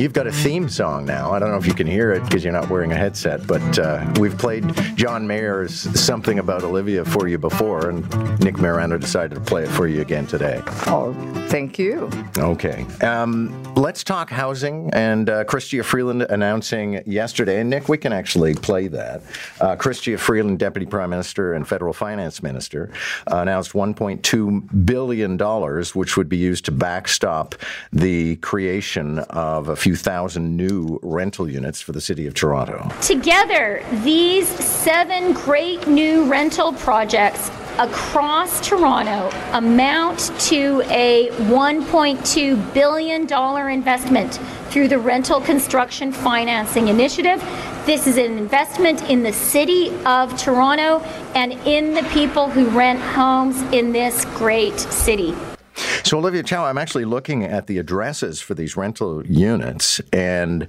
You've got a theme song now. I don't know if you can hear it because you're not wearing a headset, but uh, we've played John Mayer's Something About Olivia for you before, and Nick Marano decided to play it for you again today. Oh, thank you. Okay. Um, let's talk housing. And uh, Chrystia Freeland announcing yesterday, and Nick, we can actually play that. Uh, Chrystia Freeland, Deputy Prime Minister and Federal Finance Minister, uh, announced $1.2 billion, which would be used to backstop the creation of a few thousand new rental units for the City of Toronto. Together, these seven great new rental projects across Toronto amount to a $1.2 billion investment through the Rental Construction Financing Initiative. This is an investment in the City of Toronto and in the people who rent homes in this great city. So, Olivia Chow, I'm actually looking at the addresses for these rental units, and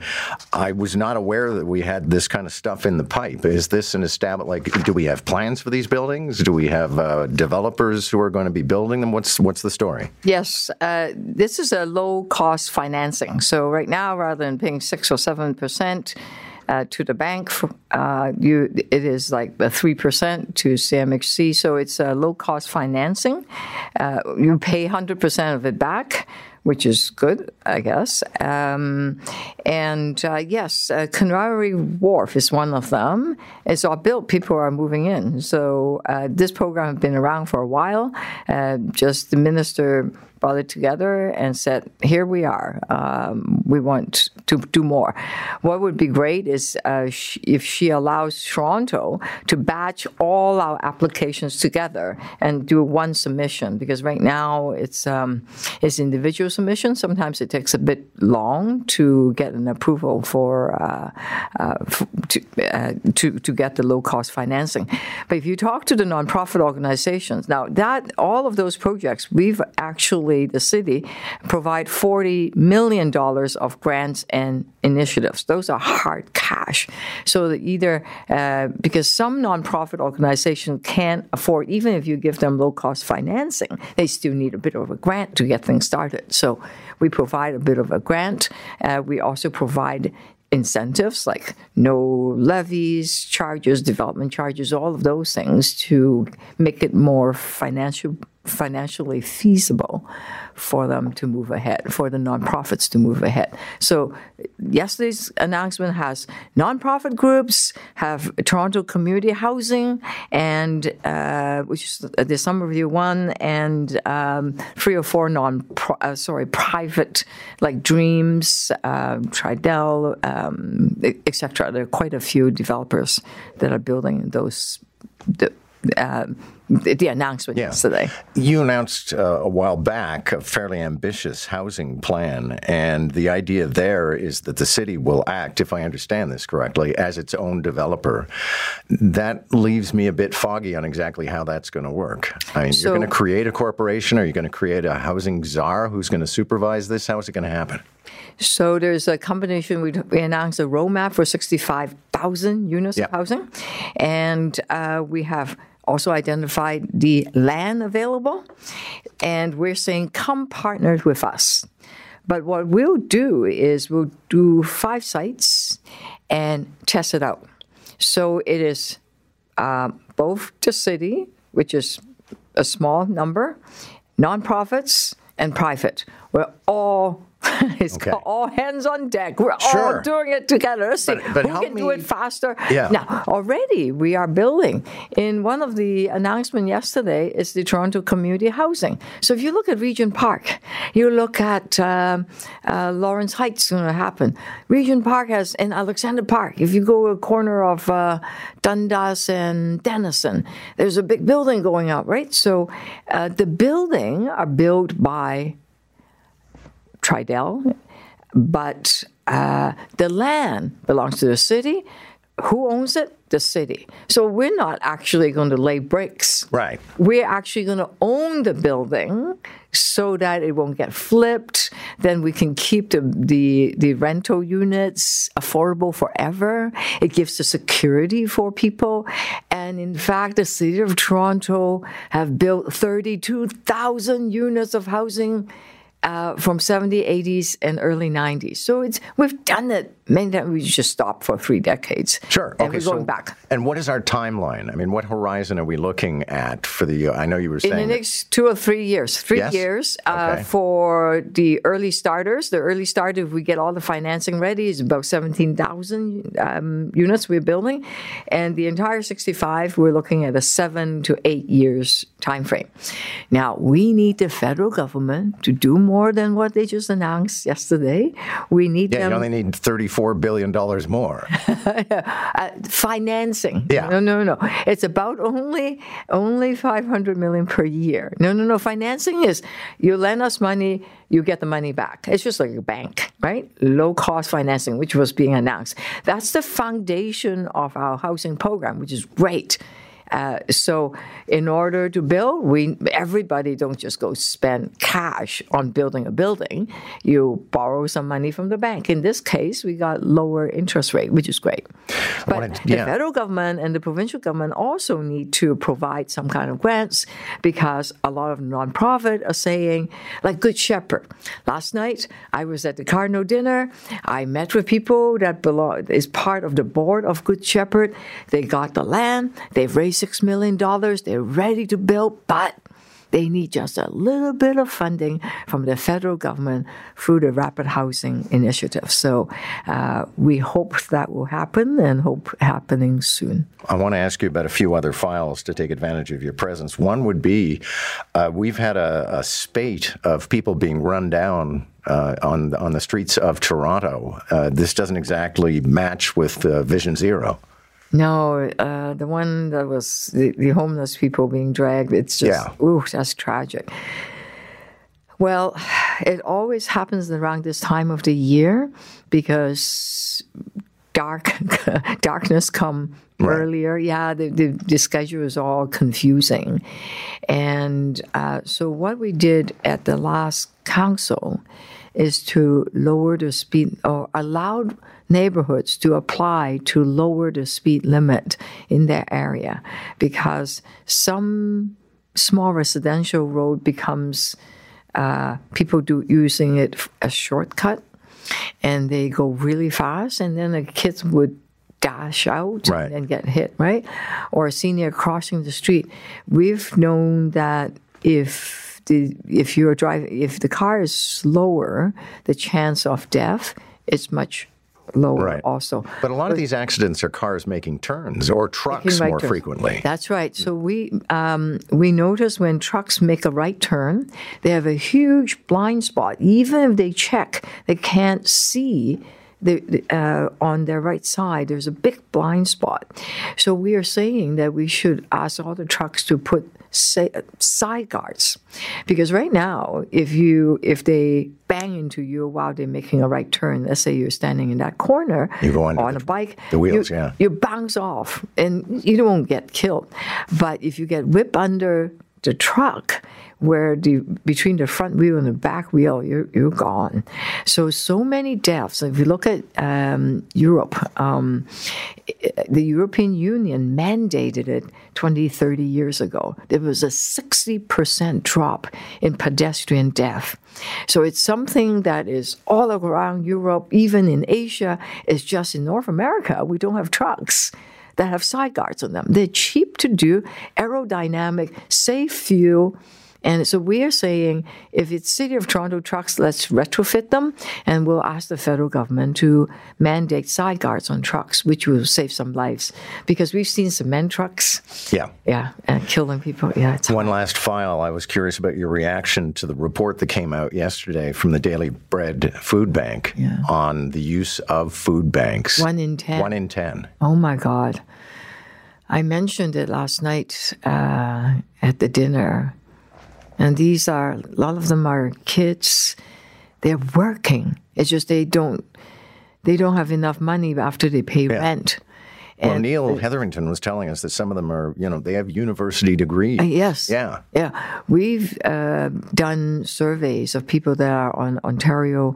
I was not aware that we had this kind of stuff in the pipe. Is this an established, like, do we have plans for these buildings? Do we have uh, developers who are going to be building them? What's, what's the story? Yes, uh, this is a low cost financing. So, right now, rather than paying 6 or 7%, uh, to the bank. Uh, you, it is like three percent to CMHC, so it's a low cost financing. Uh, you pay hundred percent of it back which is good, I guess. Um, and uh, yes, uh, Wharf is one of them. It's all built, people are moving in. So uh, this program has been around for a while. Just the minister brought it together and said, "Here we are. Um, we want to do more." What would be great is uh, sh- if she allows Toronto to batch all our applications together and do one submission, because right now it's um, it's individual submission. Sometimes it takes a bit long to get an approval for, uh, uh, to, uh, to to get the low cost financing. But if you talk to the nonprofit organizations, now that all of those projects we've actually the city, provide $40 million of grants and initiatives. Those are hard cash. So that either, uh, because some nonprofit organizations can't afford, even if you give them low cost financing, they still need a bit of a grant to get things started. So we provide a bit of a grant. Uh, we also provide incentives like no levies, charges, development charges, all of those things to make it more financial financially feasible for them to move ahead, for the nonprofits to move ahead. So yesterday's announcement has nonprofit groups, have Toronto Community Housing, and uh, which is the Summer Review one, and um, three or four non, uh, sorry, private like Dreams, uh, Tridel, um, etc. There are quite a few developers that are building those. The, uh, the announcement yeah. yesterday. You announced uh, a while back a fairly ambitious housing plan, and the idea there is that the city will act, if I understand this correctly, as its own developer. That leaves me a bit foggy on exactly how that's going to work. I mean, so, you're going to create a corporation, or you're going to create a housing czar who's going to supervise this. How is it going to happen? So there's a combination. We, we announced a roadmap for 65,000 units yeah. of housing, and uh, we have also identified the land available, and we're saying, come partner with us. But what we'll do is we'll do five sites and test it out. So it is uh, both the city, which is a small number, nonprofits, and private. We're all it's okay. all hands on deck. We're sure. all doing it together. Let's see but, but who can me... do it faster. Yeah. Now, already we are building. In one of the announcements yesterday is the Toronto Community Housing. So if you look at Regent Park, you look at um, uh, Lawrence Heights, going to happen. Regent Park has in Alexandra Park. If you go a corner of uh, Dundas and Denison, there's a big building going up, right? So uh, the building are built by Tridel, but uh, the land belongs to the city. Who owns it? The city. So we're not actually going to lay bricks. Right. We're actually going to own the building so that it won't get flipped. Then we can keep the, the, the rental units affordable forever. It gives the security for people. And in fact, the city of Toronto have built 32,000 units of housing uh, from 70s, 80s, and early 90s. So it's we've done it many times. We just stopped for three decades. Sure. And okay. we're going back. And what is our timeline? I mean, what horizon are we looking at for the? I know you were saying In the next two or three years, three Yes? years uh, Okay. for the early starters. The early starter, if we get all the financing ready, is about 17,000 um, units we're building. And the entire 65, we're looking at a seven to eight years time frame. Now, we need the federal government to do more than what they just announced yesterday. We need yeah, them you only need thirty-four billion dollars more. Uh, financing. Yeah. No, no, no. It's about only only 500 million per year. No, no, no. Financing is you lend us money, you get the money back. It's just like a bank, right? Low cost financing, which was being announced. That's the foundation of our housing program, which is great. Uh, so, in order to build, we everybody don't just go spend cash on building a building. You borrow some money from the bank. In this case, we got lower interest rate, which is great. But wanted- the federal government and the provincial government also need to provide some kind of grants because a lot of nonprofit are saying, like Good Shepherd. Last night, I was at the Cardinal dinner. I met with people that belong is part of the board of Good Shepherd. They got the land. They've raised six million dollars. They're ready to build, but they need just a little bit of funding from the federal government through the Rapid Housing Initiative. So uh, we hope that will happen and hope happening soon. I want to ask you about a few other files to take advantage of your presence. One would be uh, we've had a, a spate of people being run down. Uh, on on the streets of Toronto, uh, this doesn't exactly match with uh, Vision Zero. No, uh, the one that was the, the homeless people being dragged, it's just, Yeah. ooh, that's tragic. Well, it always happens around this time of the year because dark darkness come earlier. Yeah, the, the, the schedule is all confusing. And uh, so what we did at the last council is to lower the speed or allowed neighborhoods to apply to lower the speed limit in their area because some small residential road becomes uh, people do using it as shortcut and they go really fast and then the kids would dash out Right. and get hit right or a senior crossing the street we've known that if the if you're driving if the car is slower the chance of death is much lower Right. also But a lot of these accidents are cars making turns or trucks right more turns. frequently. That's right. So we um, we notice when trucks make a right turn, they have a huge blind spot. Even if they check, they can't see. The, uh, on their right side, there's a big blind spot. So we are saying that we should ask all the trucks to put say, side guards, because right now, if you if they bang into you while they're making a right turn, let's say you're standing in that corner You go under on the- a bike, the wheels, you, yeah. you bounce off and you do not get killed. But if you get whipped under the truck, where the between the front wheel and the back wheel, you're you're gone. So so many deaths. If you look at um, Europe, um, the European Union mandated it 20, 30 years ago. There was a 60% drop in pedestrian death. So it's something that is all around Europe, even in Asia. It's just in North America, we don't have trucks that have side guards on them. They're cheap to do, aerodynamic, save fuel. And so we are saying if it's City of Toronto trucks, let's retrofit them and we'll ask the federal government to mandate side guards on trucks, which will save some lives. Because we've seen cement trucks, Yeah. yeah, and killing people. Yeah, One last file. I was curious about your reaction to the report that came out yesterday from the Daily Bread Food Bank on the use of food banks. One in 10. One in ten. Oh my God. I mentioned it last night uh, at the dinner. And these are, a lot of them are kids. They're working. It's just they don't, they don't have enough money after they pay rent. Well, And- Neil Hetherington was telling us that some of them are, you know, they have university degrees. Yes. Yeah. Yeah. We've uh, done surveys of people that are on Ontario,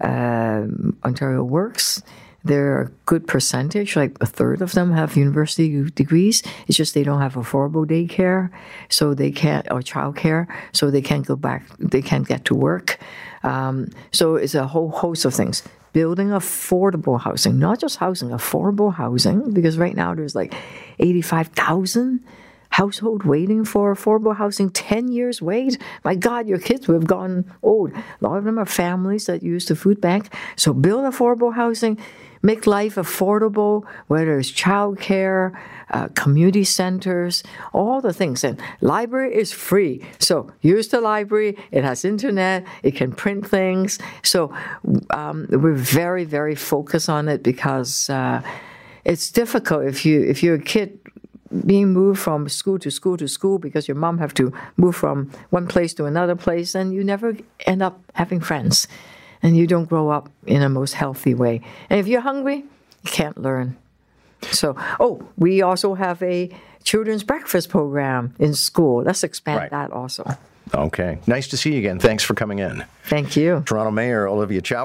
um Ontario Works. They're a good percentage, like a third of them have university degrees. It's just they don't have affordable daycare, so they can't, or childcare, so they can't go back, they can't get to work. Um, so it's a whole host of things. Building affordable housing, not just housing, affordable housing, because right now there's like 85,000 household waiting for affordable housing 10 years wait my god your kids will have gone old a lot of them are families that use the food bank so build affordable housing make life affordable whether it's childcare uh, community centers all the things. And library is free. So use the library. It has internet. It can print things. So um, we're very very focused on it because uh, it's difficult if you if you're a kid being moved from school to school to school because your mom have to move from one place to another place and you never end up having friends and you don't grow up in a most healthy way and if you're hungry you can't learn so oh we also have a children's breakfast program in school let's expand Right. that also Okay. Nice to see you again. Thanks for coming in. thank you Toronto Mayor Olivia Chow.